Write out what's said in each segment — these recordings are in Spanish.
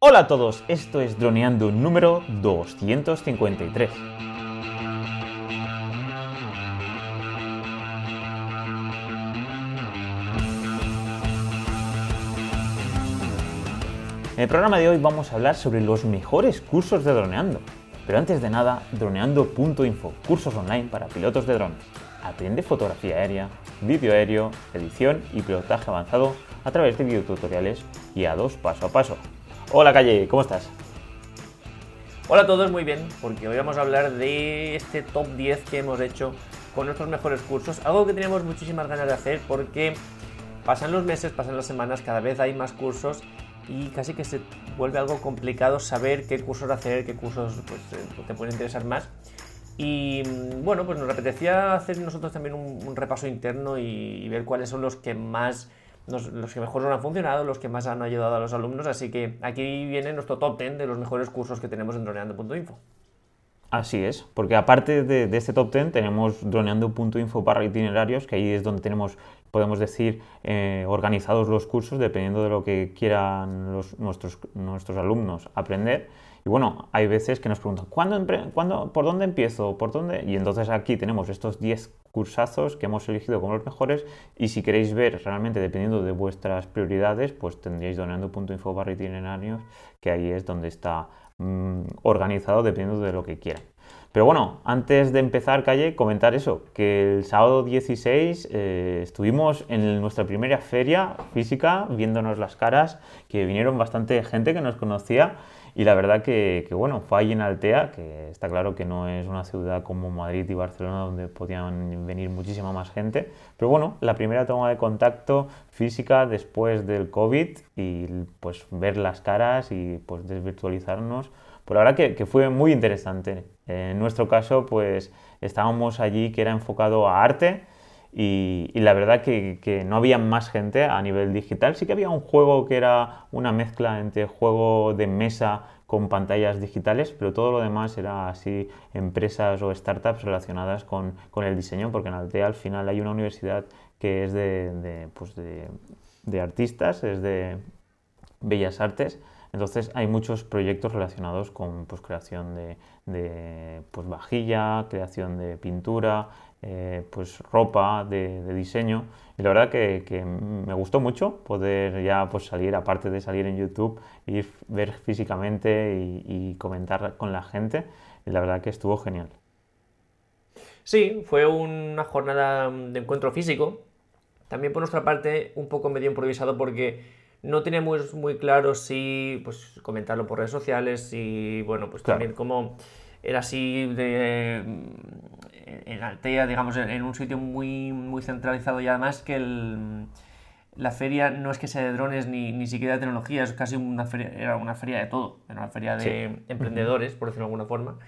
Hola a todos, esto es Droneando número 253. En el programa de hoy vamos a hablar sobre los mejores cursos de droneando. Pero antes de nada, droneando.info, cursos online para pilotos de drones. Aprende fotografía aérea, vídeo aéreo, edición y pilotaje avanzado a través de videotutoriales guiados paso a paso. Hola Calle, ¿cómo estás? Hola a todos, muy bien, porque hoy vamos a hablar de este top 10 que hemos hecho con nuestros mejores cursos, algo que teníamos muchísimas ganas de hacer porque pasan los meses, pasan las semanas, cada vez hay más cursos y casi que se vuelve algo complicado saber qué cursos hacer, qué cursos pues, eh, te pueden interesar más. Y mm, bueno, pues nos apetecía hacer nosotros también un, repaso interno y, ver cuáles son los que más, los que mejor nos han funcionado, los que más han ayudado a los alumnos. Así que aquí viene nuestro top 10 de los mejores cursos que tenemos en droneando.info. Así es, porque aparte de, este top 10 tenemos droneando.info para itinerarios, que ahí es donde tenemos, podemos decir, eh, organizados los cursos dependiendo de lo que quieran nuestros, nuestros alumnos aprender. Y bueno, hay veces que nos preguntan, ¿cuándo, ¿cuándo, ¿por dónde empiezo? ¿Por dónde? Y entonces aquí tenemos estos 10 cursazos que hemos elegido como los mejores y si queréis ver realmente dependiendo de vuestras prioridades, pues tendríais donando.info barra itinerarios, que ahí es donde está mm, organizado dependiendo de lo que quieran. Pero bueno, antes de empezar, Calle, comentar eso, que el sábado 16 eh, estuvimos en nuestra primera feria física, viéndonos las caras, que vinieron bastante gente que nos conocía y la verdad que, bueno, fue ahí en Altea, que está claro que no es una ciudad como Madrid y Barcelona donde podían venir muchísima más gente. Pero bueno, la primera toma de contacto física después del COVID y pues ver las caras y pues desvirtualizarnos. Por ahora que, que fue muy interesante. En nuestro caso, pues estábamos allí que era enfocado a arte y, la verdad que, no había más gente a nivel digital. Sí que había un juego que era una mezcla entre juego de mesa con pantallas digitales, pero todo lo demás era así empresas o startups relacionadas con, el diseño, porque en Altea al final hay una universidad que es de, pues de, artistas, es de bellas artes. Entonces hay muchos proyectos relacionados con pues, creación de, pues, vajilla, creación de pintura, eh, pues ropa de, diseño. Y la verdad que, me gustó mucho poder ya pues salir aparte de salir en YouTube ir ver físicamente y, comentar con la gente. Y la verdad que estuvo genial. Sí fue una jornada de encuentro físico. También por nuestra parte un poco medio improvisado porque no teníamos muy claro si pues comentarlo por redes sociales y bueno pues también como era así de, en Altea, digamos, en un sitio muy, muy centralizado y además que la feria no es que sea de drones ni, ni siquiera de tecnología, es casi una feria, era una feria de todo, era una feria de emprendedores, por decirlo de alguna forma.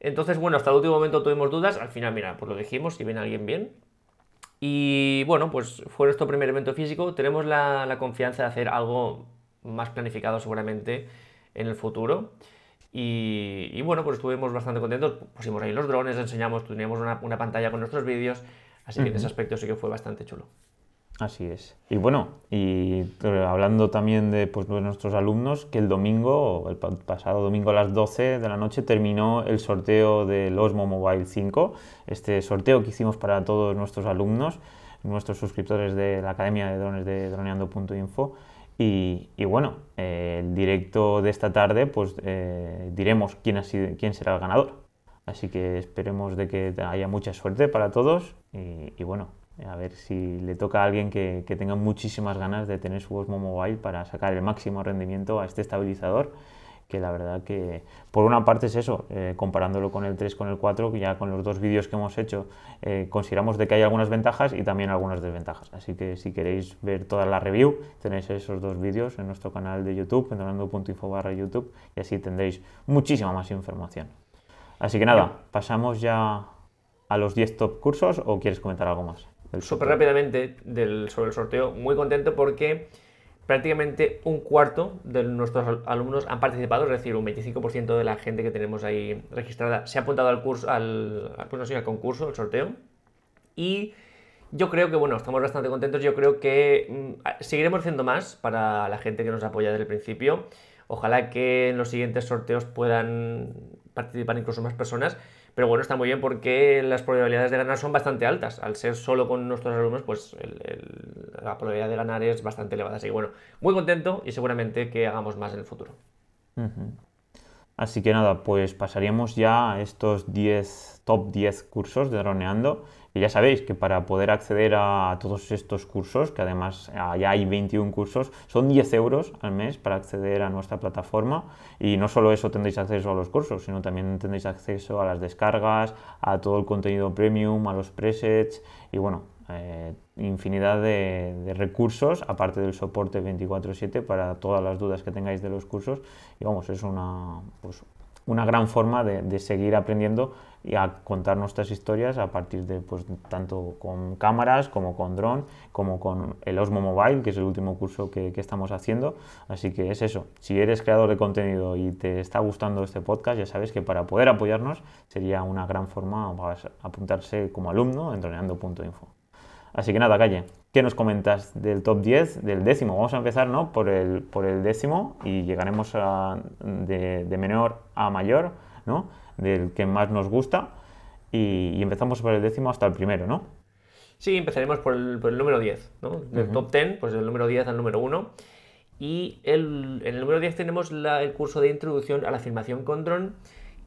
Entonces, bueno, hasta el último momento tuvimos dudas, al final, mira, pues lo dijimos, si viene alguien bien. Y bueno, pues fue nuestro primer evento físico, tenemos la, la confianza de hacer algo más planificado seguramente en el futuro. Y, bueno, pues estuvimos bastante contentos, pusimos ahí los drones, enseñamos, teníamos una, una pantalla con nuestros vídeos, así que en ese aspecto sí que fue bastante chulo. Así es. Y bueno, y eh, hablando también de, pues, de nuestros alumnos, que el domingo, el pasado domingo a las 12 de la noche, terminó el sorteo del Osmo Mobile 5, este sorteo que hicimos para todos nuestros alumnos, nuestros suscriptores de la Academia de Drones de droneando.info. Y, bueno, eh, el directo de esta tarde, pues eh, diremos quién, ha sido, quién será el ganador. Así que esperemos de que haya mucha suerte para todos y, bueno, a ver si le toca a alguien que, que, tenga muchísimas ganas de tener su Osmo Mobile para sacar el máximo rendimiento a este estabilizador que la verdad que por una parte es eso, eh, comparándolo con el 3, con el 4, que ya con los dos vídeos que hemos hecho eh, consideramos de que hay algunas ventajas y también algunas desventajas. Así que si queréis ver toda la review, tenéis esos dos vídeos en nuestro canal de YouTube, entrenando.info barra YouTube, y así tendréis muchísima más información. Así que nada, pasamos ya a los 10 top cursos o quieres comentar algo más. Súper rápidamente del, sobre el sorteo, muy contento porque prácticamente un cuarto de nuestros alumnos han participado, es decir, un 25% de la gente que tenemos ahí registrada se ha apuntado al curso, al, pues al concurso, al sorteo. Y yo creo que, bueno, estamos bastante contentos. Yo creo que mm, seguiremos haciendo más para la gente que nos apoya desde el principio. Ojalá que en los siguientes sorteos puedan participar incluso más personas. Pero bueno, está muy bien porque las probabilidades de ganar son bastante altas. Al ser solo con nuestros alumnos, pues la probabilidad de ganar es bastante elevada. Así que bueno, muy contento y seguramente que hagamos más en el futuro. Así que nada, pues pasaríamos ya a estos 10, top 10 cursos de droneando. Y ya sabéis que para poder acceder a todos estos cursos, que además ah, ya hay 21 cursos, son 10 euros al mes para acceder a nuestra plataforma. Y no solo eso tendréis acceso a los cursos, sino también tendréis acceso a las descargas, a todo el contenido premium, a los presets y bueno, eh, infinidad de, recursos, aparte del soporte 24/7 para todas las dudas que tengáis de los cursos. Y vamos, es una, pues, una gran forma de, seguir aprendiendo y a contar nuestras historias a partir de, pues, tanto con cámaras como con dron, como con el Osmo Mobile, que es el último curso que, que, estamos haciendo. Así que es eso, si eres creador de contenido y te está gustando este podcast, ya sabes que para poder apoyarnos sería una gran forma apuntarse como alumno en droneando.info. Así que nada, Calle, ¿qué nos comentas del top 10, del décimo? Vamos a empezar ¿no? por, el, por el décimo y llegaremos de, menor a mayor, ¿no? Del que más nos gusta y, empezamos por el décimo hasta el primero, ¿no? Sí, empezaremos por el, número 10, ¿no? Del top 10, pues del número 10 al número 1. Y el, en el número 10 tenemos el curso de introducción a la filmación con dron,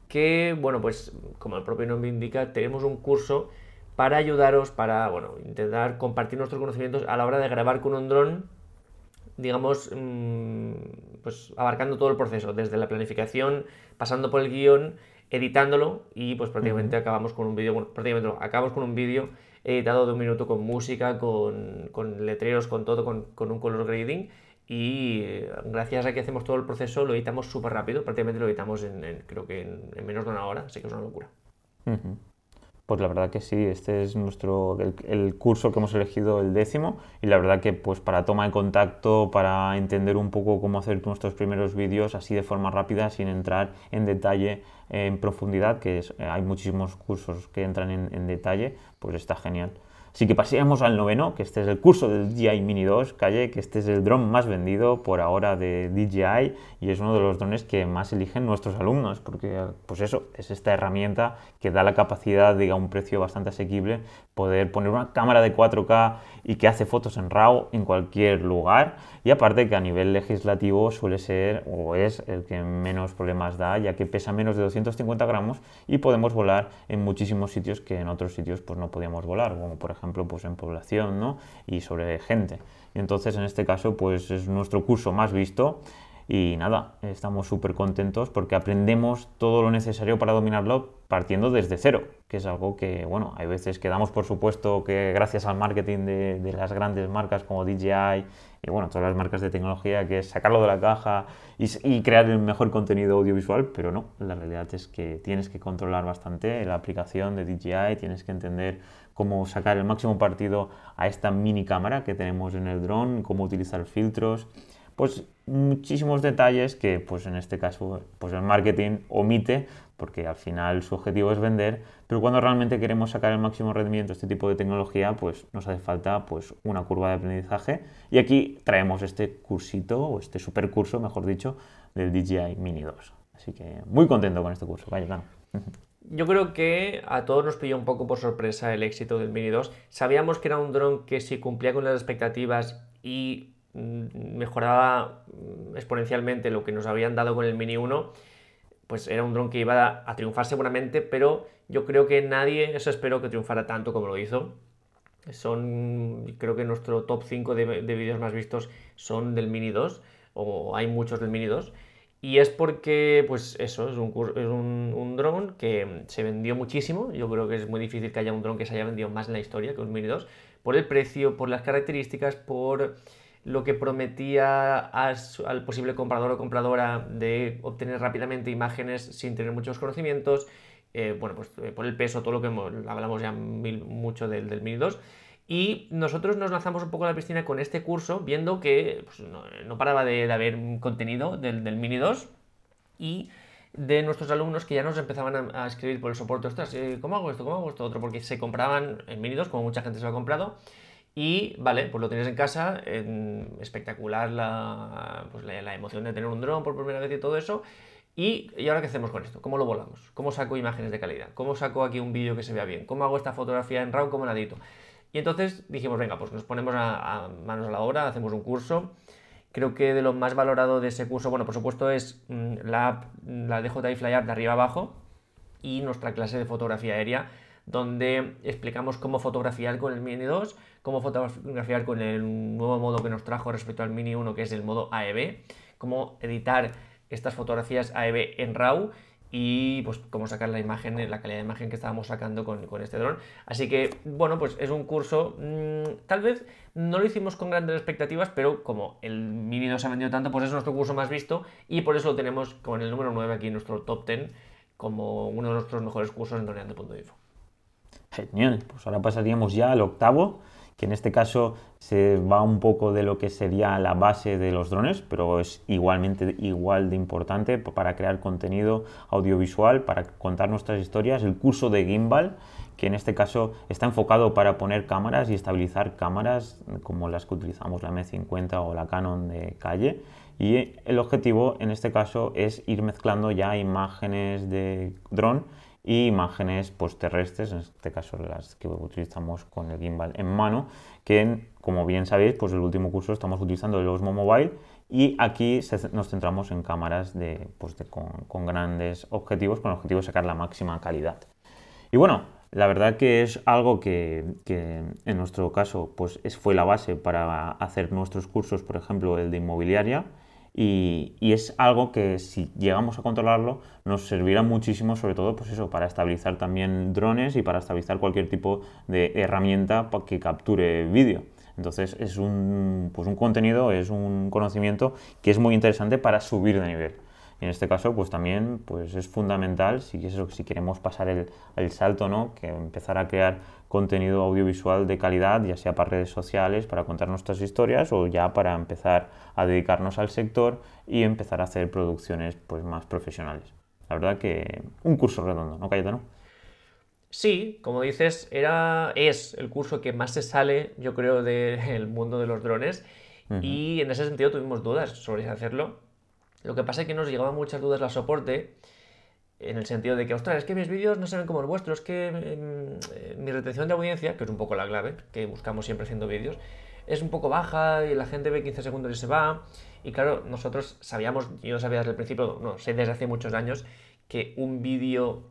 que, bueno, pues como el propio nombre indica, tenemos un curso para ayudaros, para bueno, intentar compartir nuestros conocimientos a la hora de grabar con un dron, digamos, mm, pues abarcando todo el proceso, desde la planificación, pasando por el guion, editándolo y pues prácticamente acabamos con un vídeo, bueno, prácticamente acabamos con un vídeo editado de un minuto con música, con, con letreros, con todo, con, con, un color grading y eh, gracias a que hacemos todo el proceso lo editamos súper rápido, prácticamente lo editamos en, creo que en, menos de una hora, así que es una locura. Pues la verdad que sí, este es nuestro el, curso que hemos elegido el décimo y la verdad que pues para toma de contacto, para entender un poco cómo hacer nuestros primeros vídeos así de forma rápida sin entrar en detalle en profundidad, que hay muchísimos cursos que entran en detalle, pues está genial. Así que pasemos al noveno, que este es el curso del DJI Mini 2, calle, que este es el dron más vendido por ahora de DJI y es uno de los drones que más eligen nuestros alumnos, porque pues eso, es esta herramienta que da la capacidad de a un precio bastante asequible poder poner una cámara de 4K y que hace fotos en RAW en cualquier lugar y aparte que a nivel legislativo suele ser o es el que menos problemas da ya que pesa menos de 250 gramos y podemos volar en muchísimos sitios que en otros sitios pues no podíamos volar como por ejemplo pues en población ¿no? y sobre gente entonces en este caso pues es nuestro curso más visto y nada, estamos súper contentos porque aprendemos todo lo necesario para dominarlo partiendo desde cero, que es algo que, bueno, hay veces que damos por supuesto que gracias al marketing de, las grandes marcas como DJI y, bueno, todas las marcas de tecnología, que es sacarlo de la caja y, crear el mejor contenido audiovisual, pero no, la realidad es que tienes que controlar bastante la aplicación de DJI, tienes que entender cómo sacar el máximo partido a esta mini cámara que tenemos en el dron, cómo utilizar filtros. Pues muchísimos detalles que pues en este caso pues el marketing omite porque al final su objetivo es vender, pero cuando realmente queremos sacar el máximo rendimiento de este tipo de tecnología, pues nos hace falta pues una curva de aprendizaje y aquí traemos este cursito o este super curso, mejor dicho, del DJI Mini 2. Así que muy contento con este curso, vaya, Yo creo que a todos nos pilló un poco por sorpresa el éxito del Mini 2. Sabíamos que era un dron que si cumplía con las expectativas y mejoraba mm, exponencialmente lo que nos habían dado con el Mini 1, pues era un dron que iba a, triunfar seguramente, pero yo creo que nadie eso esperó que triunfara tanto como lo hizo. Son, creo que nuestro top 5 de, vídeos más vistos son del Mini 2, o hay muchos del Mini 2. Y es porque, pues eso, es un, es un dron que se vendió muchísimo. Yo creo que es muy difícil que haya un dron que se haya vendido más en la historia que un Mini 2. Por el precio, por las características, por lo que prometía al posible comprador o compradora de obtener rápidamente imágenes sin tener muchos conocimientos, eh, bueno, pues eh, por el peso, todo lo que hablamos ya mucho del, Mini 2. Y nosotros nos lanzamos un poco a la piscina con este curso, viendo que pues, no, paraba de, haber contenido del, del, Mini 2 y de nuestros alumnos que ya nos empezaban a, escribir por el soporte, ostras, eh, ¿cómo hago esto? ¿Cómo hago esto? Otro, porque se compraban en Mini 2, como mucha gente se lo ha comprado, Y vale, pues lo tienes en casa, espectacular pues la, la, emoción de tener un dron por primera vez y todo eso. Y, ¿Y ahora qué hacemos con esto? ¿Cómo lo volamos? ¿Cómo saco imágenes de calidad? ¿Cómo saco aquí un vídeo que se vea bien? ¿Cómo hago esta fotografía en RAW como la edito? Y entonces dijimos, venga, pues nos ponemos a, manos a la obra, hacemos un curso. Creo que de lo más valorado de ese curso, bueno, por supuesto es mm, la app, la DJI Fly App de arriba abajo y nuestra clase de fotografía aérea, donde explicamos cómo fotografiar con el Mini 2, cómo fotografiar con el nuevo modo que nos trajo respecto al Mini 1, que es el modo AEB, cómo editar estas fotografías AEB en RAW y pues cómo sacar la imagen, la calidad de imagen que estábamos sacando con, este dron. Así que, bueno, pues es un curso, mm, tal vez no lo hicimos con grandes expectativas, pero como el Mini 2 ha vendido tanto, pues es nuestro curso más visto y por eso lo tenemos con el número 9 aquí en nuestro top 10 como uno de nuestros mejores cursos en droneando.info. Genial, pues ahora pasaríamos ya al octavo que en este caso se va un poco de lo que sería la base de los drones, pero es igualmente igual de importante para crear contenido audiovisual, para contar nuestras historias, el curso de Gimbal, que en este caso está enfocado para poner cámaras y estabilizar cámaras como las que utilizamos la M50 o la Canon de calle. Y el objetivo en este caso es ir mezclando ya imágenes de dron y imágenes pues, terrestres, en este caso las que utilizamos con el gimbal en mano, que como bien sabéis, pues el último curso estamos utilizando el Osmo Mobile y aquí nos centramos en cámaras de, pues con, grandes objetivos, con el objetivo de sacar la máxima calidad. Y bueno, la verdad que es algo que, que, en nuestro caso pues es, fue la base para hacer nuestros cursos, por ejemplo el de inmobiliaria, y, es algo que si llegamos a controlarlo nos servirá muchísimo, sobre todo pues eso, para estabilizar también drones y para estabilizar cualquier tipo de herramienta que capture vídeo. Entonces es un, pues un contenido, es un conocimiento que es muy interesante para subir de nivel. Y en este caso, pues también pues es fundamental si, eso, si queremos pasar el, el salto, ¿no? que empezar a crear contenido audiovisual de calidad, ya sea para redes sociales, para contar nuestras historias o ya para empezar a dedicarnos al sector y empezar a hacer producciones pues, más profesionales. La verdad que un curso redondo, ¿no, Cayetano? Sí, como dices, era, es el curso que más se sale, yo creo, del mundo de los drones. Y en ese sentido tuvimos dudas sobre hacerlo. Lo que pasa es que nos llegaban muchas dudas al soporte en el sentido de que, ostras, es que mis vídeos no se ven como los vuestros, es que em, eh, mi retención de audiencia, que es un poco la clave, que buscamos siempre haciendo vídeos, es un poco baja y la gente ve 15 segundos y se va. Y claro, nosotros sabíamos, yo sabía desde el principio, no, sé desde hace muchos años, que un vídeo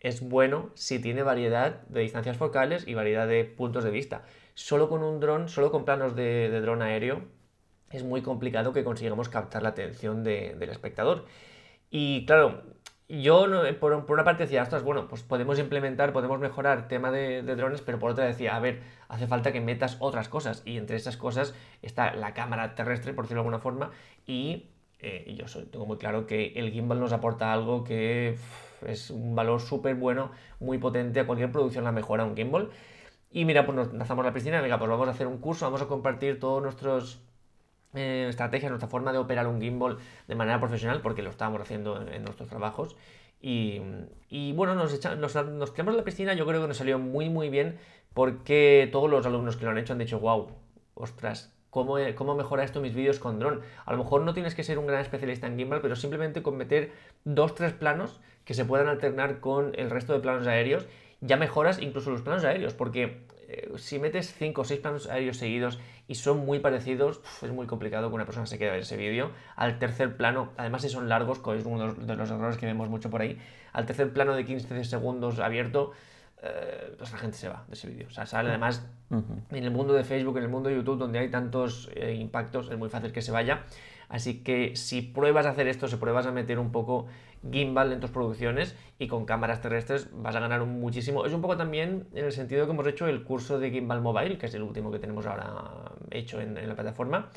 es bueno si tiene variedad de distancias focales y variedad de puntos de vista. Solo con un dron, solo con planos de dron aéreo, es muy complicado que consigamos captar la atención del espectador. Y claro, yo por, una parte decía, ostras, bueno, pues podemos implementar, podemos mejorar tema de, drones, pero por otra decía, a ver, hace falta que metas otras cosas. Y entre esas cosas está la cámara terrestre, por decirlo de alguna forma, y eh, yo tengo muy claro que el gimbal nos aporta algo que es un valor súper bueno, muy potente, a cualquier producción la mejora un gimbal. Y mira, pues nos lanzamos a la piscina, venga, pues vamos a hacer un curso, vamos a compartir todos nuestros eh, estrategia, nuestra forma de operar un gimbal de manera profesional, porque lo estábamos haciendo en, nuestros trabajos. Y, bueno, nos, nos, nos tiramos la piscina, yo creo que nos salió muy, muy bien, porque todos los alumnos que lo han hecho han dicho, wow, ostras, ¿Cómo, ¿Cómo, mejora esto mis vídeos con dron? A lo mejor no tienes que ser un gran especialista en gimbal, pero simplemente con meter dos, tres planos que se puedan alternar con el resto de planos aéreos, ya mejoras incluso los planos aéreos, porque eh, si metes 5 o 6 planos aéreos seguidos y son muy parecidos, es muy complicado que una persona se quede a ver ese vídeo. Al tercer plano, además si son largos, que es uno de los errores que vemos mucho por ahí, al tercer plano de 15 segundos abierto, eh, pues la gente se va de ese vídeo. O sea, sale además en el mundo de Facebook, en el mundo de YouTube, donde hay tantos eh, impactos, es muy fácil que se vaya. Así que si pruebas a hacer esto, si pruebas a meter un poco gimbal en tus producciones y con cámaras terrestres vas a ganar muchísimo. Es un poco también en el sentido que hemos hecho el curso de gimbal mobile, que es el último que tenemos ahora hecho en, la plataforma.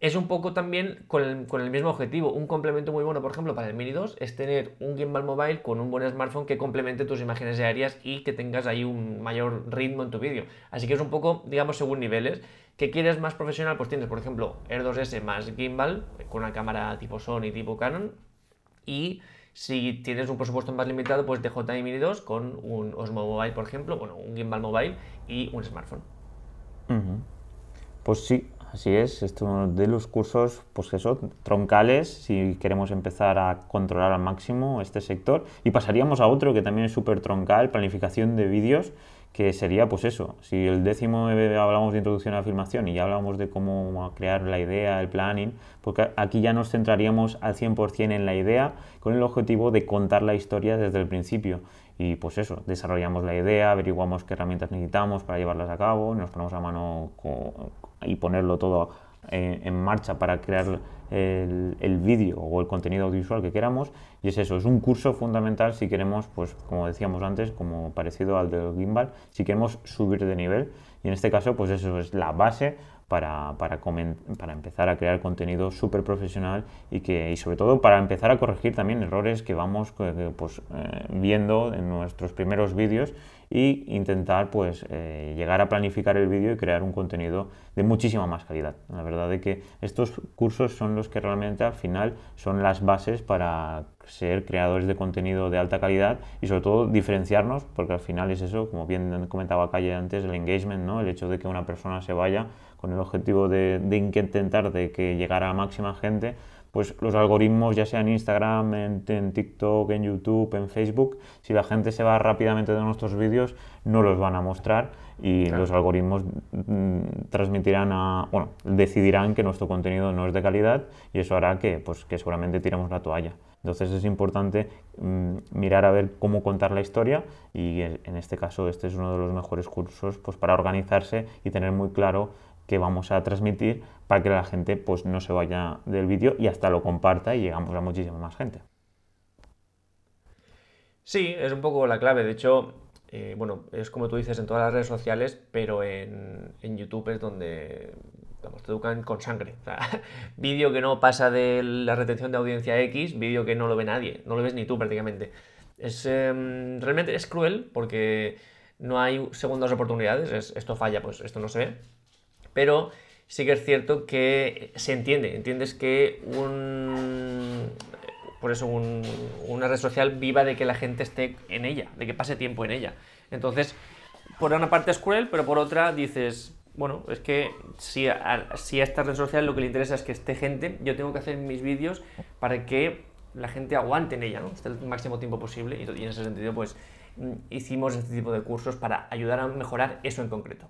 Es un poco también con el, mismo objetivo. Un complemento muy bueno, por ejemplo, para el Mini 2 es tener un gimbal mobile con un buen smartphone que complemente tus imágenes aéreas y que tengas ahí un mayor ritmo en tu vídeo. Así que es un poco, digamos, según niveles. ¿Qué quieres más profesional? Pues tienes, por ejemplo, Air 2S más gimbal, con una cámara tipo Sony, tipo Canon. Y si tienes un presupuesto más limitado, pues DJI Mini 2 con un Osmo Mobile, por ejemplo, bueno, un gimbal mobile y un smartphone. Pues sí, así es. Esto de los cursos, pues eso, troncales, si queremos empezar a controlar al máximo este sector. Y pasaríamos a otro que también es súper troncal, planificación de vídeos, que sería pues eso. Si el décimo hablamos de introducción a la filmación y ya hablamos de cómo crear la idea, el planning, porque aquí ya nos centraríamos al 100% en la idea con el objetivo de contar la historia desde el principio y pues eso, desarrollamos la idea, averiguamos qué herramientas necesitamos para llevarlas a cabo, nos ponemos a mano y ponerlo todo en marcha para crear el, el vídeo o el contenido audiovisual que queramos y es eso, es un curso fundamental si queremos, pues como decíamos antes, como parecido al del gimbal, si queremos subir de nivel y en este caso pues eso es la base para, para, para empezar a crear contenido súper profesional y, que, y sobre todo para empezar a corregir también errores que vamos pues, eh, viendo en nuestros primeros vídeos y intentar pues eh, llegar a planificar el vídeo y crear un contenido de muchísima más calidad. La verdad es que estos cursos son los que realmente al final son las bases para ser creadores de contenido de alta calidad y sobre todo diferenciarnos, porque al final es eso, como bien comentaba Calle antes, el engagement, ¿no? el hecho de que una persona se vaya con el objetivo de, intentar de que llegara a máxima gente, pues los algoritmos, ya sea en Instagram, en, TikTok, en YouTube, en Facebook, si la gente se va rápidamente de nuestros vídeos, no los van a mostrar y los algoritmos mm, transmitirán a, bueno, decidirán que nuestro contenido no es de calidad y eso hará que, pues, que seguramente tiremos la toalla. Entonces es importante mm, mirar a ver cómo contar la historia y en este caso este es uno de los mejores cursos pues, para organizarse y tener muy claro que vamos a transmitir para que la gente pues no se vaya del vídeo y hasta lo comparta y llegamos a muchísima más gente. Sí, es un poco la clave. De hecho, eh, bueno, es como tú dices en todas las redes sociales, pero en, YouTube es donde vamos, te educan con sangre. vídeo que no pasa de la retención de audiencia X, vídeo que no lo ve nadie, no lo ves ni tú prácticamente. Es, em, realmente es cruel porque no hay segundas oportunidades, esto falla, pues esto no se ve pero sí que es cierto que se entiende, entiendes que un, por eso una red social viva de que la gente esté en ella, de que pase tiempo en ella. Entonces, por una parte es cruel, pero por otra dices, bueno, es que si a, si esta red social lo que le interesa es que esté gente, yo tengo que hacer mis vídeos para que la gente aguante en ella, ¿no? Esté el máximo tiempo posible y, en ese sentido, pues mm, hicimos este tipo de cursos para ayudar a mejorar eso en concreto.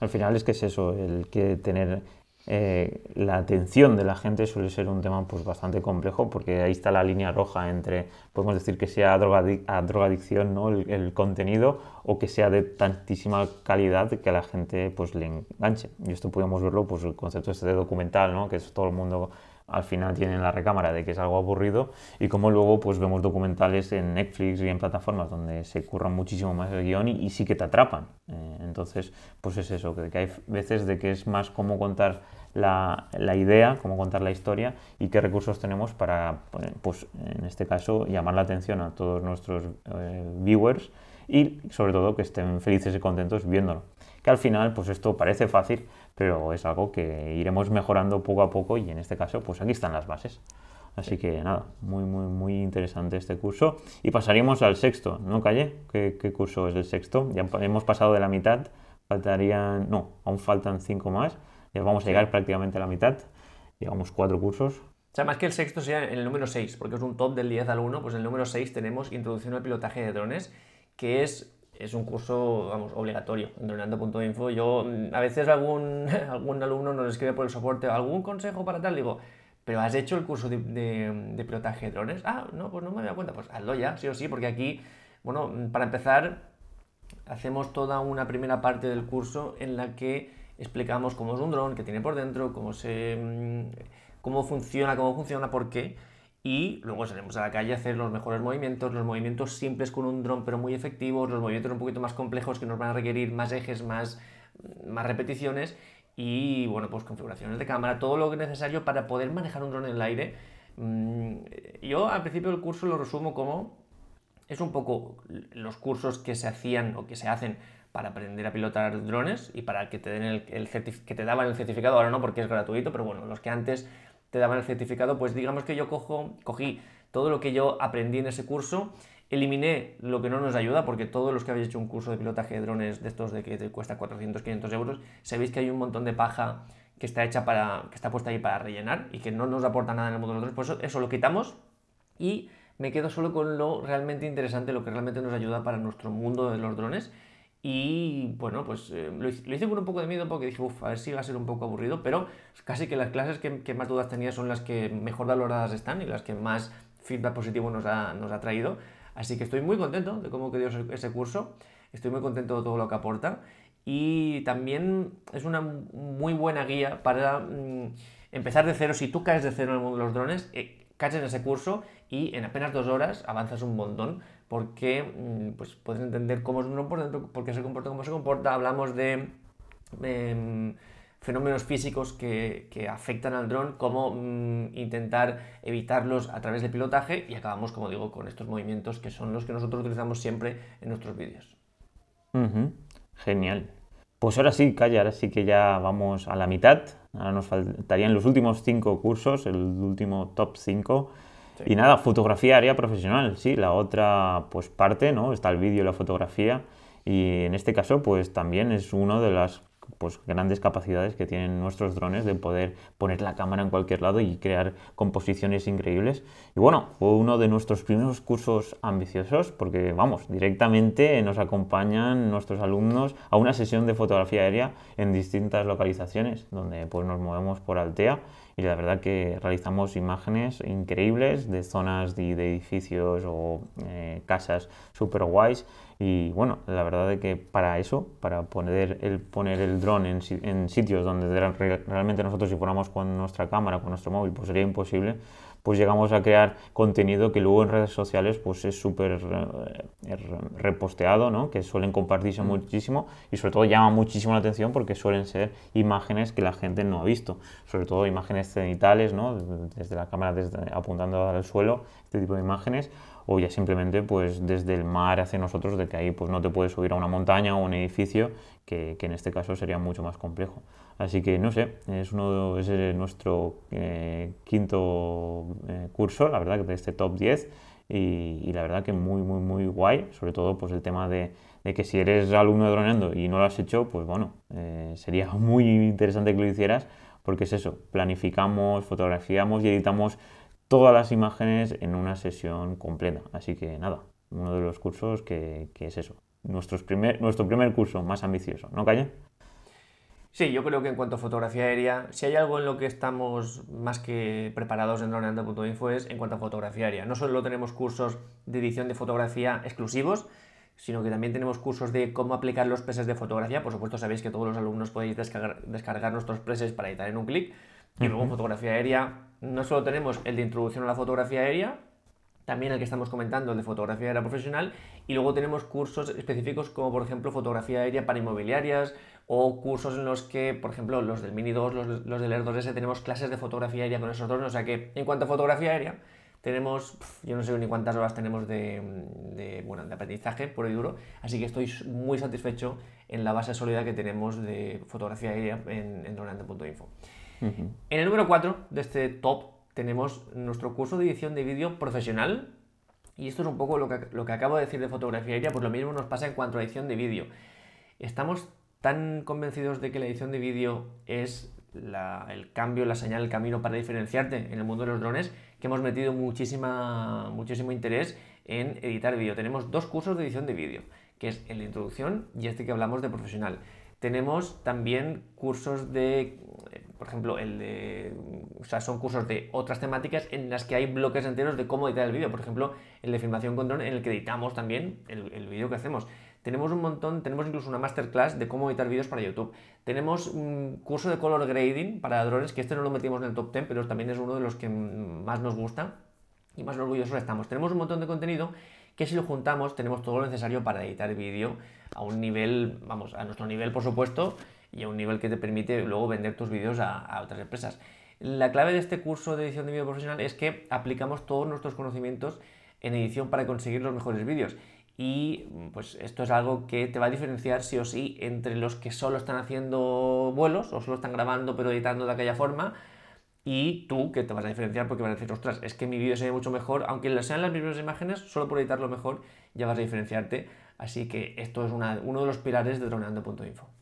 Al final es que es eso, el que tener eh, la atención de la gente suele ser un tema pues, bastante complejo porque ahí está la línea roja entre, podemos decir que sea a drogadicción ¿no? el, contenido o que sea de tantísima calidad que a la gente pues, le enganche. Y esto podemos verlo, pues el concepto este de documental, ¿no? que es todo el mundo al final tienen la recámara de que es algo aburrido y como luego pues vemos documentales en Netflix y en plataformas donde se curran muchísimo más el guion y, sí que te atrapan. Eh, entonces, pues es eso, que, hay veces de que es más cómo contar la, la, idea, cómo contar la historia y qué recursos tenemos para, pues en este caso, llamar la atención a todos nuestros eh, viewers y sobre todo que estén felices y contentos viéndolo. Que al final, pues esto parece fácil, pero es algo que iremos mejorando poco a poco y en este caso pues aquí están las bases. Así que nada, muy, muy, muy interesante este curso. Y pasaríamos al sexto, ¿no, Calle? ¿Qué, curso es el sexto? Ya hemos pasado de la mitad, faltarían, no, aún faltan cinco más. Ya vamos a llegar prácticamente a la mitad. Llevamos cuatro cursos. O sea, más que el sexto sea en el número 6, porque es un top del 10 al 1, pues el número 6 tenemos Introducción al pilotaje de drones, que es es un curso, vamos, obligatorio en dronando.info. Yo, mm, a veces algún, algún alumno nos escribe por el soporte, ¿algún consejo para tal? Digo, ¿pero has hecho el curso de, de, pilotaje de drones? Ah, no, pues no me había cuenta. Pues hazlo ya, sí o sí, porque aquí, bueno, mm, para empezar, hacemos toda una primera parte del curso en la que explicamos cómo es un dron, qué tiene por dentro, cómo se... Mm, cómo funciona, cómo funciona, por qué y luego salimos a la calle a hacer los mejores movimientos, los movimientos simples con un dron pero muy efectivos, los movimientos un poquito más complejos que nos van a requerir más ejes, más, más repeticiones. Y bueno, pues configuraciones de cámara, todo lo necesario para poder manejar un dron en el aire. Mm, yo al principio del curso lo resumo como es un poco los cursos que se hacían o que se hacen para aprender a pilotar drones y para que te den el, que te daban el certificado, ahora no porque es gratuito, pero bueno, los que antes te daban el certificado, pues digamos que yo cojo, cogí todo lo que yo aprendí en ese curso Eliminé lo que no nos ayuda, porque todos los que habéis hecho un curso de pilotaje de drones de estos de que te cuesta 400, 500 euros, sabéis que hay un montón de paja que está hecha para, que está puesta ahí para rellenar y que no nos aporta nada en el mundo de los drones. Por eso, eso lo quitamos y me quedo solo con lo realmente interesante, lo que realmente nos ayuda para nuestro mundo de los drones. Y bueno, pues eh, lo, hice con un poco de miedo porque dije, uff, a ver si va a ser un poco aburrido, pero casi que las clases que, más dudas tenía son las que mejor valoradas están y las que más feedback positivo nos ha, nos ha traído. Así que estoy muy contento de cómo quedó ese curso, estoy muy contento de todo lo que aporta y también es una muy buena guía para mm, empezar de cero. Si tú caes de cero en el mundo de los drones, eh, caes en ese curso y en apenas dos horas avanzas un montón porque mm, pues, puedes entender cómo es un dron por qué se comporta como se comporta. Hablamos de em, fenómenos físicos que, afectan al dron, cómo mm, intentar evitarlos a través del pilotaje y acabamos, como digo, con estos movimientos que son los que nosotros utilizamos siempre en nuestros vídeos. Genial. Pues ahora sí, Calla, ahora sí que ya vamos a la mitad. Ahora nos faltarían los últimos cinco cursos, el último top 5. Y nada, fotografía área profesional, sí, la otra pues parte, ¿no? Está el vídeo y la fotografía. Y en este caso, pues también es uno de las pues, grandes capacidades que tienen nuestros drones de poder poner la cámara en cualquier lado y crear composiciones increíbles. Y bueno, fue uno de nuestros primeros cursos ambiciosos porque, vamos, directamente nos acompañan nuestros alumnos a una sesión de fotografía aérea en distintas localizaciones, donde pues nos movemos por Altea y la verdad que realizamos imágenes increíbles de zonas de, edificios o eh, casas super guays y bueno, la verdad es que para eso, para poner el, poner el dron en, en, sitios donde realmente nosotros si fuéramos con nuestra cámara, con nuestro móvil, pues sería imposible, pues llegamos a crear contenido que luego en redes sociales pues es súper eh, reposteado, ¿no? que suelen compartirse mm. muchísimo y sobre todo llama muchísimo la atención porque suelen ser imágenes que la gente no ha visto, sobre todo imágenes cenitales, ¿no? desde la cámara desde, apuntando al suelo, este tipo de imágenes o ya simplemente pues desde el mar hacia nosotros de que ahí pues no te puedes subir a una montaña o un edificio que, en este caso sería mucho más complejo. Así que no sé, es uno es nuestro eh, quinto eh, curso, la verdad que de este top 10 y, la verdad que muy muy muy guay, sobre todo pues el tema de, que si eres alumno de droneando y no lo has hecho, pues bueno, eh, sería muy interesante que lo hicieras porque es eso, planificamos, fotografiamos y editamos todas las imágenes en una sesión completa. Así que nada, uno de los cursos que, es eso, nuestro primer, nuestro primer curso más ambicioso, ¿no, Calle? Sí, yo creo que en cuanto a fotografía aérea, si hay algo en lo que estamos más que preparados en droneando.info es en cuanto a fotografía aérea. No solo tenemos cursos de edición de fotografía exclusivos, sino que también tenemos cursos de cómo aplicar los presets de fotografía. Por supuesto, sabéis que todos los alumnos podéis descargar, descargar nuestros presets para editar en un clic. Y luego fotografía aérea, no solo tenemos el de introducción a la fotografía aérea, también el que estamos comentando, el de fotografía aérea profesional, y luego tenemos cursos específicos como por ejemplo fotografía aérea para inmobiliarias o cursos en los que, por ejemplo, los del Mini 2, los, del Air 2S, tenemos clases de fotografía aérea con esos drones, o sea que en cuanto a fotografía aérea, tenemos, yo no sé ni cuántas horas tenemos de, bueno, de aprendizaje por y duro, así que estoy muy satisfecho en la base sólida que tenemos de fotografía aérea en, en En el número 4 de este top tenemos nuestro curso de edición de vídeo profesional. Y esto es un poco lo que, lo que acabo de decir de fotografía aérea, pues lo mismo nos pasa en cuanto a edición de vídeo. Estamos tan convencidos de que la edición de vídeo es el cambio, la señal, el camino para diferenciarte en el mundo de los drones, que hemos metido muchísima, muchísimo interés en editar vídeo. Tenemos dos cursos de edición de vídeo, que es el de introducción y este que hablamos de profesional. Tenemos también cursos de, por ejemplo, el de, o sea, son cursos de otras temáticas en las que hay bloques enteros de cómo editar el vídeo. Por ejemplo, el de filmación con drone en el que editamos también el, el vídeo que hacemos. Tenemos un montón, tenemos incluso una masterclass de cómo editar vídeos para YouTube. Tenemos un curso de color grading para drones, que este no lo metimos en el top 10, pero también es uno de los que más nos gusta y más orgullosos estamos. Tenemos un montón de contenido que si lo juntamos tenemos todo lo necesario para editar vídeo a un nivel, vamos, a nuestro nivel por supuesto, y a un nivel que te permite luego vender tus vídeos a, otras empresas. La clave de este curso de edición de vídeo profesional es que aplicamos todos nuestros conocimientos en edición para conseguir los mejores vídeos. Y pues esto es algo que te va a diferenciar sí o sí entre los que solo están haciendo vuelos o solo están grabando pero editando de aquella forma y tú que te vas a diferenciar porque vas a decir, ostras, es que mi vídeo se mucho mejor, aunque sean las mismas imágenes, solo por editarlo mejor ya vas a diferenciarte. Así que esto es uno de los pilares de droneando.info.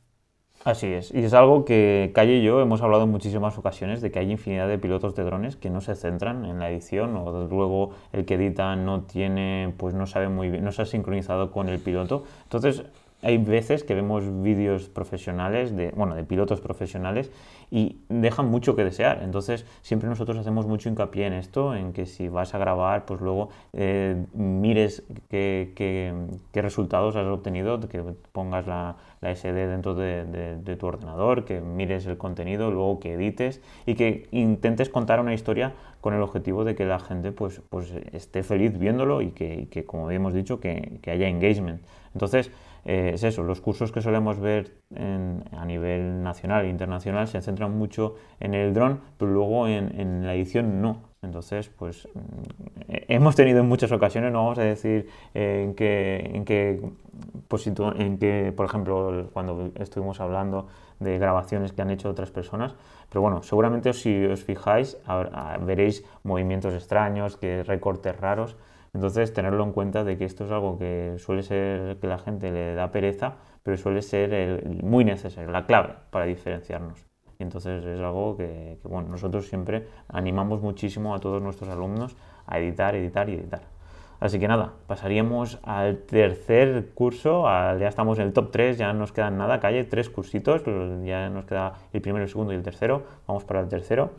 Así es, y es algo que Calle y yo hemos hablado en muchísimas ocasiones de que hay infinidad de pilotos de drones que no se centran en la edición o luego el que edita no tiene, pues no sabe muy bien, no se ha sincronizado con el piloto. Entonces, hay veces que vemos vídeos profesionales, de, bueno, de pilotos profesionales y dejan mucho que desear. Entonces, siempre nosotros hacemos mucho hincapié en esto, en que si vas a grabar, pues luego eh, mires qué, qué, resultados has obtenido, que pongas la, la SD dentro de, de, tu ordenador, que mires el contenido, luego que edites y que intentes contar una historia con el objetivo de que la gente pues, pues esté feliz viéndolo y que, que como habíamos dicho, que, que haya engagement. Entonces, eh, es eso, los cursos que solemos ver a nivel nacional e internacional se centran mucho en el dron, pero luego en, la edición no. Entonces, pues mm, hemos tenido en muchas ocasiones, no vamos a decir eh, en qué, en qué, pues, en que, por ejemplo, cuando estuvimos hablando de grabaciones que han hecho otras personas, pero bueno, seguramente si os fijáis veréis movimientos extraños, que recortes raros, entonces, tenerlo en cuenta de que esto es algo que suele ser que la gente le da pereza, pero suele ser muy necesario, la clave para diferenciarnos. Y entonces es algo que, bueno, nosotros siempre animamos muchísimo a todos nuestros alumnos a editar, editar y editar. Así que nada, pasaríamos al tercer curso, ya estamos en el top 3, ya nos quedan nada, calle, tres cursitos, ya nos queda el primero, el segundo y el tercero, vamos para el tercero.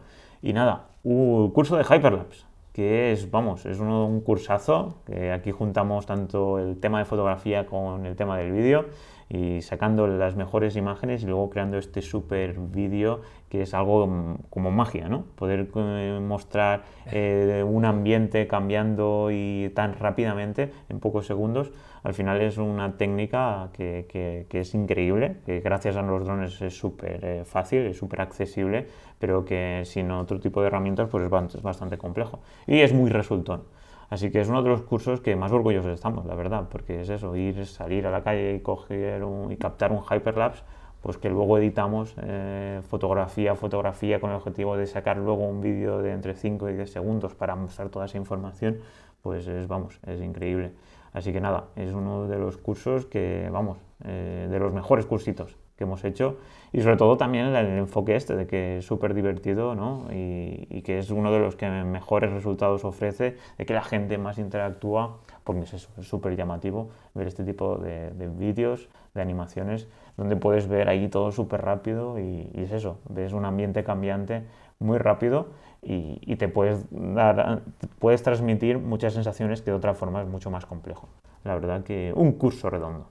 Y nada, un curso de Hyperlapse que es, vamos, es un cursazo, que aquí juntamos tanto el tema de fotografía con el tema del vídeo y sacando las mejores imágenes y luego creando este super vídeo que es algo mm, como magia, ¿no? Poder eh, mostrar eh, un ambiente cambiando y tan rápidamente en pocos segundos, al final es una técnica que, que, es increíble, que gracias a los drones es súper eh, fácil, es súper accesible, pero que sin otro tipo de herramientas pues es bastante complejo y es muy resultón. Así que es uno de los cursos que más orgullosos estamos, la verdad, porque es eso, ir, salir a la calle y coger y captar un hyperlapse pues que luego editamos eh, fotografía fotografía con el objetivo de sacar luego un vídeo de entre 5 y 10 segundos para mostrar toda esa información, pues es, vamos, es increíble. Así que nada, es uno de los cursos que, vamos, eh, de los mejores cursitos que hemos hecho y sobre todo también el, enfoque este de que es súper divertido ¿no? y, que es uno de los que mejores resultados ofrece, de que la gente más interactúa, porque es súper llamativo ver este tipo de, de vídeos, de animaciones donde puedes ver ahí todo súper rápido y, es eso, ves un ambiente cambiante muy rápido y, te puedes, dar, puedes transmitir muchas sensaciones que de otra forma es mucho más complejo. La verdad que un curso redondo.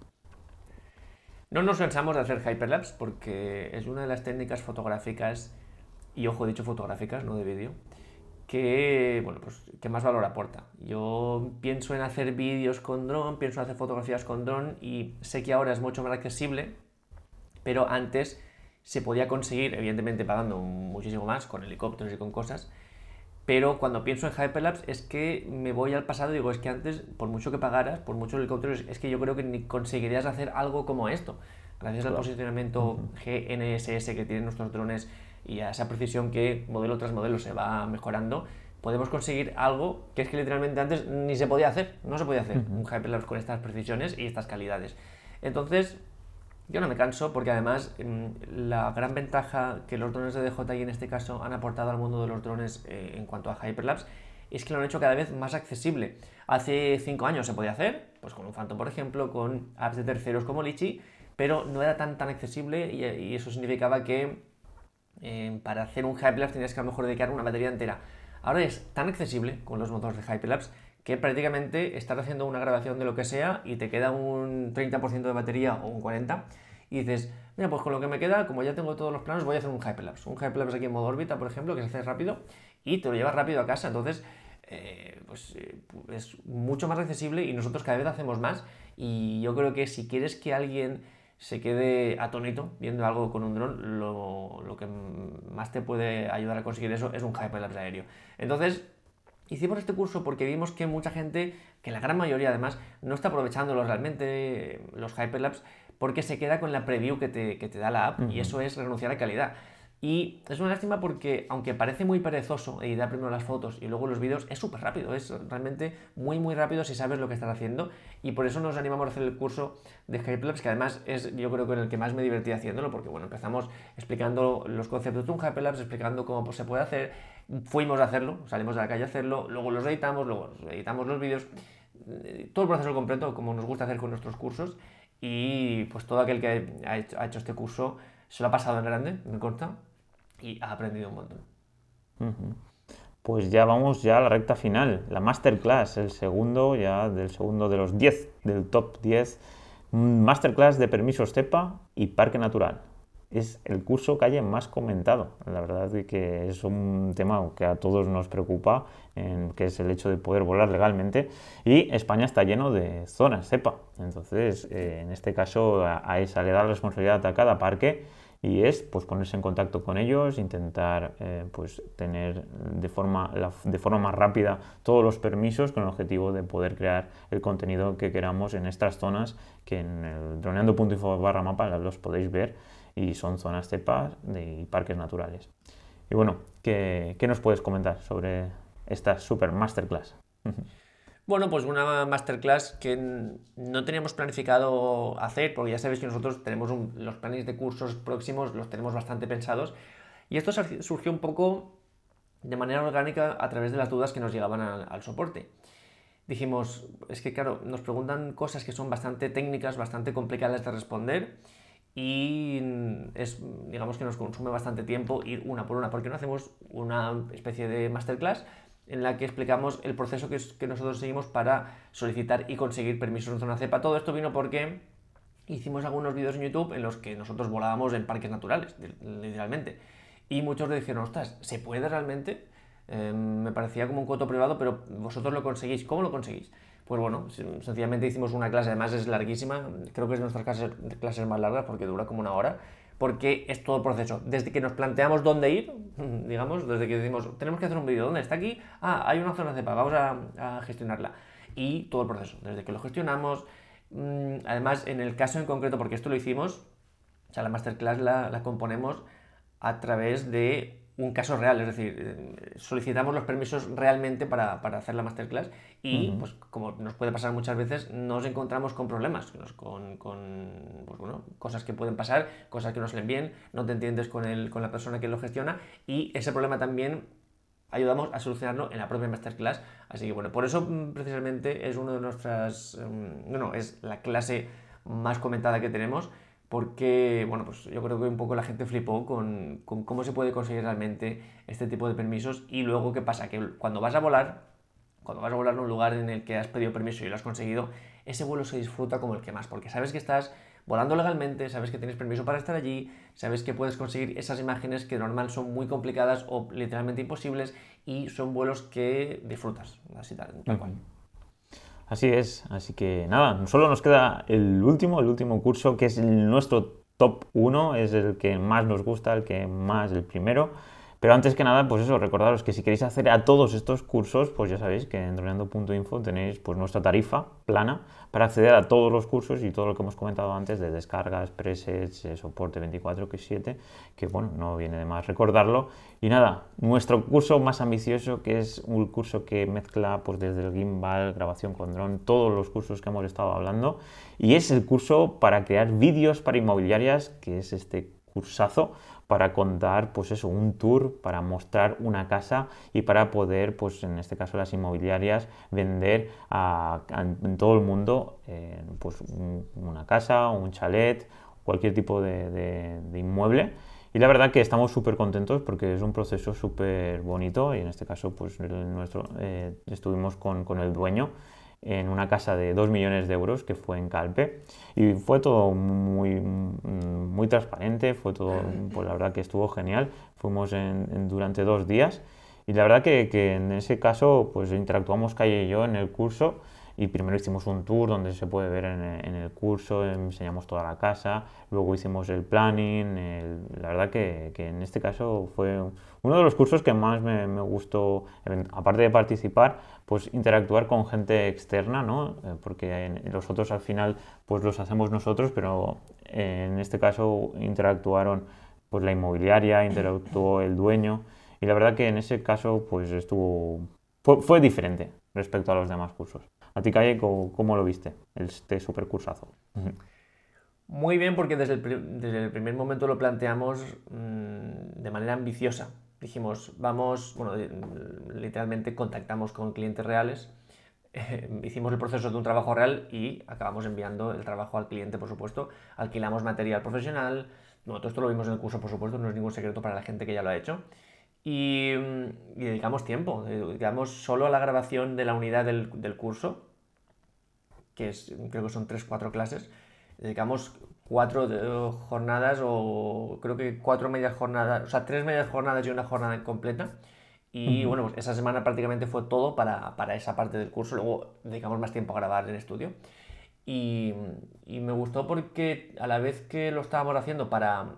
No nos cansamos de hacer hyperlapse porque es una de las técnicas fotográficas, y ojo, dicho fotográficas, no de vídeo, que, bueno, pues, que más valor aporta. Yo pienso en hacer vídeos con dron, pienso en hacer fotografías con dron y sé que ahora es mucho más accesible pero antes se podía conseguir, evidentemente pagando muchísimo más, con helicópteros y con cosas, pero cuando pienso en Hyperlapse es que me voy al pasado y digo, es que antes, por mucho que pagaras, por muchos helicópteros, es que yo creo que ni conseguirías hacer algo como esto. Gracias al posicionamiento GNSS que tienen nuestros drones y a esa precisión que modelo tras modelo se va mejorando, podemos conseguir algo que es que literalmente antes ni se podía hacer, no se podía hacer un Hyperlapse con estas precisiones y estas calidades. Entonces, yo no me canso porque además mm, la gran ventaja que los drones de DJI en este caso han aportado al mundo de los drones eh, en cuanto a Hyperlapse es que lo han hecho cada vez más accesible. Hace 5 años se podía hacer, pues con un Phantom por ejemplo, con apps de terceros como Litchi, pero no era tan tan accesible y, eso significaba que eh, para hacer un Hyperlapse tenías que a lo mejor dedicar una batería entera. Ahora es tan accesible con los motores de Hyperlapse que prácticamente estás haciendo una grabación de lo que sea y te queda un 30% de batería o un 40% y dices, mira, pues con lo que me queda, como ya tengo todos los planos, voy a hacer un hyperlapse. Un hyperlapse aquí en modo órbita, por ejemplo, que se hace rápido y te lo llevas rápido a casa. Entonces, eh, pues eh, es mucho más accesible y nosotros cada vez hacemos más. Y yo creo que si quieres que alguien se quede atónito viendo algo con un dron, lo, lo, que más te puede ayudar a conseguir eso es un hyperlapse aéreo. Entonces, Hicimos este curso porque vimos que mucha gente, que la gran mayoría además, no está aprovechándolo realmente, los Hyperlapse, porque se queda con la preview que te, da la app y eso es renunciar a calidad. Y es una lástima porque, aunque parece muy perezoso editar primero las fotos y luego los vídeos, es súper rápido, es realmente muy, muy rápido si sabes lo que estás haciendo. Y por eso nos animamos a hacer el curso de Hyperlapse, que además es yo creo que en el que más me divertí haciéndolo, porque bueno, empezamos explicando los conceptos de un Hyperlapse, explicando cómo se puede hacer, fuimos a hacerlo, salimos a la calle a hacerlo, luego los editamos, luego editamos los vídeos, todo el proceso completo, como nos gusta hacer con nuestros cursos. Y pues todo aquel que ha hecho, ha hecho este curso se lo ha pasado en grande, me consta y ha aprendido un montón. Pues ya vamos ya a la recta final, la masterclass, el segundo ya del segundo de los 10, del top 10, masterclass de permisos CEPA y Parque Natural. Es el curso que haya más comentado. La verdad es que es un tema que a todos nos preocupa, que es el hecho de poder volar legalmente. Y España está lleno de zonas CEPA. Entonces, eh, en este caso, a, esa le da la responsabilidad a cada parque y es pues ponerse en contacto con ellos, intentar eh, pues tener de forma, de forma más rápida todos los permisos con el objetivo de poder crear el contenido que queramos en estas zonas que en droneando.info barra mapa los podéis ver y son zonas cepas de parques naturales. Y bueno, ¿qué, ¿qué nos puedes comentar sobre esta super masterclass? Bueno, pues una masterclass que no teníamos planificado hacer, porque ya sabéis que nosotros tenemos los planes de cursos próximos, los tenemos bastante pensados, y esto surgió un poco de manera orgánica a través de las dudas que nos llegaban al, soporte. Dijimos, es que claro, nos preguntan cosas que son bastante técnicas, bastante complicadas de responder, y es, digamos que nos consume bastante tiempo ir una por una, porque no hacemos una especie de masterclass en la que explicamos el proceso que, nosotros seguimos para solicitar y conseguir permisos en zona cepa. Todo esto vino porque hicimos algunos vídeos en YouTube en los que nosotros volábamos en parques naturales, literalmente. Y muchos dijeron, ostras, ¿se puede realmente? Em, me parecía como un coto privado, pero vosotros lo conseguís. ¿Cómo lo conseguís? Pues bueno, sencillamente hicimos una clase, además es larguísima, creo que es nuestras clases, clases más largas porque dura como una hora porque es todo el proceso. Desde que nos planteamos dónde ir, digamos, desde que decimos, tenemos que hacer un vídeo, ¿dónde está aquí? Ah, hay una zona cepa, vamos a, gestionarla. Y todo el proceso, desde que lo gestionamos, mm, además en el caso en concreto, porque esto lo hicimos, o sea, la masterclass la, la componemos a través de un caso real, es decir, eh, solicitamos los permisos realmente para, hacer la masterclass y, pues como nos puede pasar muchas veces, nos encontramos con problemas, con, pues, bueno, cosas que pueden pasar, cosas que no salen bien, no te entiendes con, el, con la persona que lo gestiona y ese problema también ayudamos a solucionarlo en la propia masterclass. Así que bueno, por eso mm, precisamente es una de nuestras, mm, es la clase más comentada que tenemos porque, bueno, pues yo creo que un poco la gente flipó con, cómo se puede conseguir realmente este tipo de permisos y luego qué pasa, que cuando vas a volar, cuando vas a volar en un lugar en el que has pedido permiso y lo has conseguido, ese vuelo se disfruta como el que más, porque sabes que estás volando legalmente, sabes que tienes permiso para estar allí, sabes que puedes conseguir esas imágenes que normal son muy complicadas o literalmente imposibles y son vuelos que disfrutas, así tal, tal cual. Así es, así que nada, solo nos queda el último, el último curso que es nuestro top 1, es el que más nos gusta, el que más, el primero. Pero antes que nada, pues eso, recordaros que si queréis hacer a todos estos cursos, pues ya sabéis que en droneando.info tenéis pues nuestra tarifa plana para acceder a todos los cursos y todo lo que hemos comentado antes de descargas, presets, eh, soporte 24x7, que bueno, no viene de más recordarlo. Y nada, nuestro curso más ambicioso, que es un curso que mezcla pues desde el gimbal, grabación con dron, todos los cursos que hemos estado hablando, y es el curso para crear vídeos para inmobiliarias, que es este cursazo para contar, pues eso, un tour, para mostrar una casa y para poder, pues en este caso las inmobiliarias, vender a, en todo el mundo eh, pues una casa, un chalet, cualquier tipo de, inmueble. Y la verdad que estamos súper contentos porque es un proceso súper bonito y en este caso pues nuestro, eh, estuvimos con, con el dueño en una casa de 2 millones de euros que fue en Calpe. Y fue todo muy, muy transparente, fue todo, pues la verdad que estuvo genial, fuimos en, durante dos días. Y la verdad que, que, en ese caso pues interactuamos Calle y yo en el curso. Y primero hicimos un tour donde se puede ver en, el curso, enseñamos toda la casa, luego hicimos el planning, la verdad que, que, en este caso fue uno de los cursos que más me, me, gustó, aparte de participar, pues interactuar con gente externa, ¿no? Eh, porque los otros al final pues los hacemos nosotros, pero en este caso interactuaron pues la inmobiliaria, interactuó el dueño y la verdad que en ese caso pues estuvo, fue, diferente respecto a los demás cursos. A ti, Calle, ¿cómo, lo viste este supercursazo? Muy bien, porque desde el, desde el, primer momento lo planteamos mm, de manera ambiciosa. Dijimos, vamos, bueno, literalmente contactamos con clientes reales, hicimos el proceso de un trabajo real y acabamos enviando el trabajo al cliente, por supuesto. Alquilamos material profesional. todo esto lo vimos en el curso, por supuesto, no es ningún secreto para la gente que ya lo ha hecho. Y, dedicamos tiempo, dedicamos solo a la grabación de la unidad del, del curso, que es, creo que son 3-4 clases dedicamos cuatro eh, jornadas o creo que cuatro medias jornadas, o sea, tres medias jornadas y una jornada completa. Y bueno, pues esa semana prácticamente fue todo para, para, esa parte del curso. Luego dedicamos más tiempo a grabar en estudio. Y, y, me gustó porque a la vez que lo estábamos haciendo para,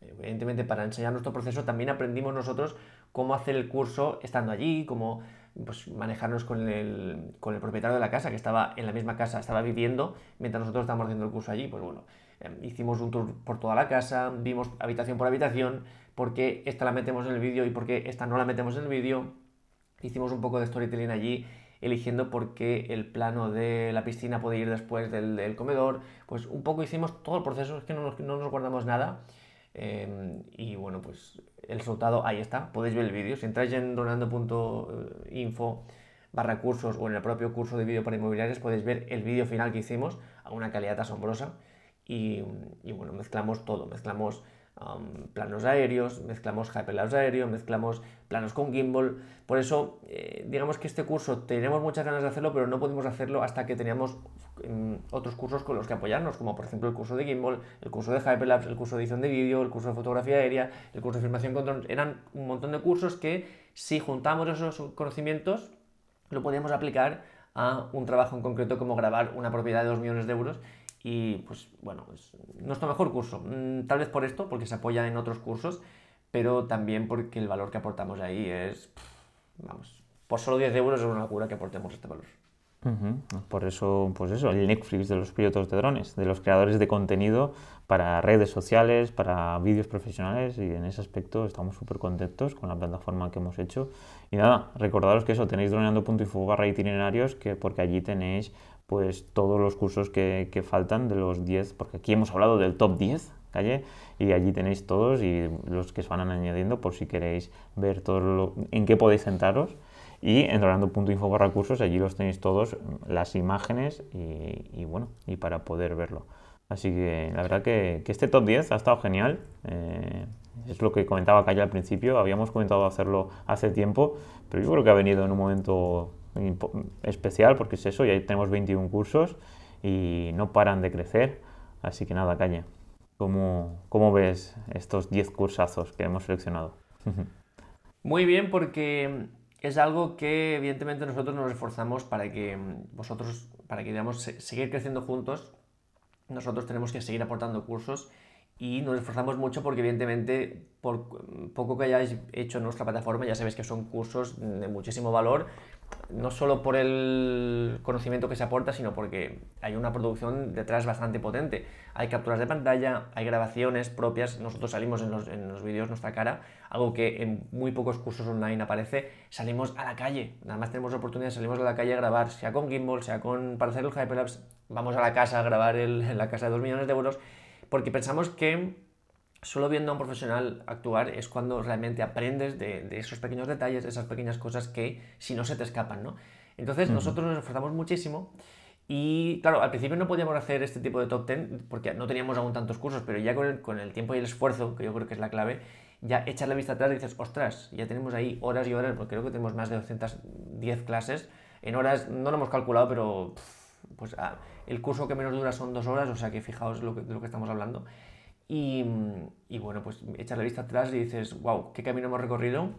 evidentemente, para enseñar nuestro proceso, también aprendimos nosotros cómo hacer el curso estando allí, cómo pues, manejarnos con el, con el propietario de la casa, que estaba en la misma casa, estaba viviendo mientras nosotros estábamos haciendo el curso allí. Pues bueno, em, hicimos un tour por toda la casa, vimos habitación por habitación, por qué esta la metemos en el vídeo y por qué esta no la metemos en el vídeo. Hicimos un poco de storytelling allí, eligiendo por qué el plano de la piscina puede ir después del, comedor. Pues un poco hicimos todo el proceso, es que no no nos guardamos nada. Em, y bueno, pues el resultado ahí está. Podéis ver el vídeo. Si entráis en donando.info barra cursos o en el propio curso de vídeo para inmobiliarios podéis ver el vídeo final que hicimos a una calidad asombrosa. Y, bueno, mezclamos todo. Mezclamos planos aéreos, mezclamos hyperlapse aéreo, mezclamos planos con gimbal. Por eso, eh, digamos que este curso tenemos muchas ganas de hacerlo, pero no podemos hacerlo hasta que teníamos otros cursos con los que apoyarnos, como por ejemplo el curso de gimbal, el curso de hyperlapse, el curso de edición de vídeo, el curso de fotografía aérea, el curso de filmación con drones. Eran un montón de cursos que si juntamos esos conocimientos, lo podíamos aplicar a un trabajo en concreto como grabar una propiedad de 2 millones de euros y pues bueno, es nuestro mejor curso. Mm, tal vez por esto, porque se apoya en otros cursos, pero también porque el valor que aportamos ahí es, vamos, por solo 10 euros es una locura que aportemos este valor. Por eso, pues eso, el Netflix de los pilotos de drones, de los creadores de contenido para redes sociales, para vídeos profesionales y en ese aspecto estamos súper contentos con la plataforma que hemos hecho. Y nada, recordaros que eso, tenéis droneando.info barra itinerarios, que porque allí tenéis pues todos los cursos que, que, faltan de los 10, porque aquí hemos hablado del top 10, calle, y allí tenéis todos y los que se van añadiendo por si queréis ver todo lo, en qué podéis sentaros. Y en dorando.info barra cursos, allí los tenéis todos, las imágenes y, y, bueno, y para poder verlo. Así que la verdad que, que este top 10 ha estado genial. Eh, es lo que comentaba Calle al principio, habíamos comentado hacerlo hace tiempo, pero yo creo que ha venido en un momento especial porque es eso, ya tenemos 21 cursos y no paran de crecer. Así que nada, calle. ¿Cómo, cómo ves estos 10 cursazos que hemos seleccionado? Muy bien, porque es algo que evidentemente nosotros nos esforzamos para que vosotros, para que digamos, seguir creciendo juntos. Nosotros tenemos que seguir aportando cursos y nos esforzamos mucho porque evidentemente por poco que hayáis hecho en nuestra plataforma ya sabéis que son cursos de muchísimo valor no solo por el conocimiento que se aporta, sino porque hay una producción detrás bastante potente. Hay capturas de pantalla, hay grabaciones propias, nosotros salimos en los, en los vídeos nuestra cara, algo que en muy pocos cursos online aparece, salimos a la calle, nada más tenemos la oportunidad, salimos a la calle a grabar, sea con gimbal, sea con, para hacer el hyperlapse, vamos a la casa a grabar en la casa de 2 millones de euros, porque pensamos que solo viendo a un profesional actuar es cuando realmente aprendes de, esos pequeños detalles, de esas pequeñas cosas que si no se te escapan, ¿no? Entonces nosotros nos esforzamos muchísimo y claro, al principio no podíamos hacer este tipo de top 10 porque no teníamos aún tantos cursos, pero ya con el, con el tiempo y el esfuerzo, que yo creo que es la clave, ya echar la vista atrás y dices, ostras, ya tenemos ahí horas y horas, porque creo que tenemos más de 210 clases. En horas no lo hemos calculado, pero pues ah, el curso que menos dura son dos horas, o sea que fijaos lo de lo que estamos hablando. Y, bueno, pues echas la vista atrás y dices, wow, qué camino hemos recorrido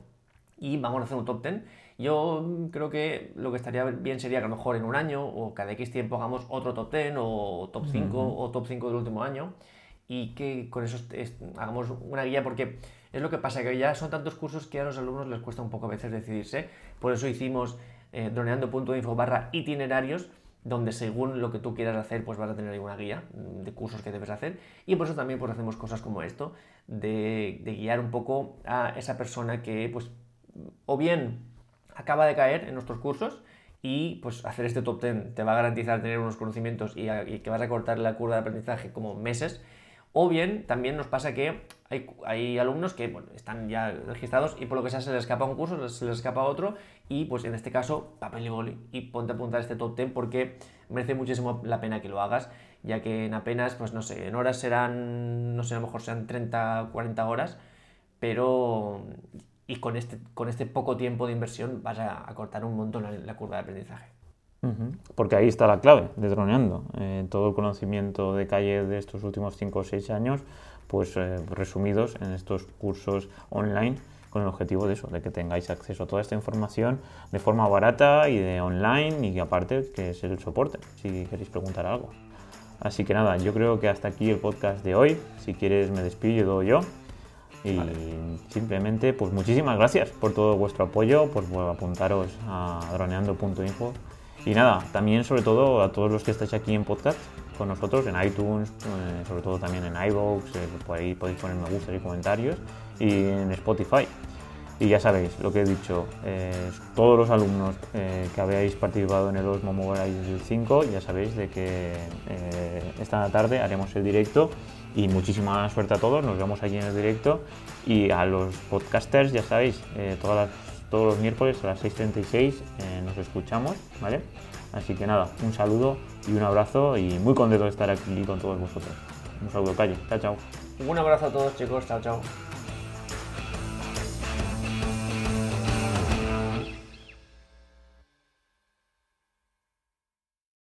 y vamos a hacer un top 10. Yo creo que lo que estaría bien sería que a lo mejor en un año o cada X tiempo hagamos otro top 10 o top 5 o top 5 del último año y que con eso hagamos una guía porque es lo que pasa, que ya son tantos cursos que a los alumnos les cuesta un poco a veces decidirse. Por eso hicimos eh, droneando.info barra itinerarios donde según lo que tú quieras hacer, pues vas a tener ahí una guía de cursos que debes hacer. Y por eso también pues, hacemos cosas como esto, de, guiar un poco a esa persona que, pues, o bien acaba de caer en nuestros cursos y pues hacer este top 10 te va a garantizar tener unos conocimientos y que vas a cortar la curva de aprendizaje como meses o bien también nos pasa que hay, alumnos que están ya registrados y por lo que sea se les escapa un curso, se les escapa otro y pues en este caso papel y boli y ponte a apuntar este top 10 porque merece muchísimo la pena que lo hagas ya que en apenas, pues no sé, en horas serán, no sé, a lo mejor sean 30, 40 horas, pero y con este, con este poco tiempo de inversión vas a, cortar un montón la curva de aprendizaje. Porque ahí está la clave de droneando. Eh, todo el conocimiento de calle de estos últimos 5 o 6 años, pues eh, resumidos en estos cursos online con el objetivo de eso, de que tengáis acceso a toda esta información de forma barata y de online y aparte que es el soporte, si queréis preguntar algo. Así que nada, yo creo que hasta aquí el podcast de hoy. Si quieres me despido yo. Y simplemente, pues muchísimas gracias por todo vuestro apoyo, por apuntaros a droneando.info y nada, también sobre todo a todos los que estáis aquí en podcast con nosotros, en iTunes, eh, sobre todo también en iVoox, eh, por ahí podéis poner me gusta y comentarios, y en Spotify. Y ya sabéis lo que he dicho, eh, todos los alumnos que habéis participado en el Osmo Mobile 5, ya sabéis de que esta tarde haremos el directo y muchísima suerte a todos, nos vemos aquí en el directo y a los podcasters, ya sabéis, todas las todos los miércoles a las 6.36 eh, nos escuchamos, ¿vale? Así que nada, un saludo y un abrazo y muy contento de estar aquí con todos vosotros. Un saludo, Calle. Chao, chao. Un abrazo a todos, chicos. Chao, chao.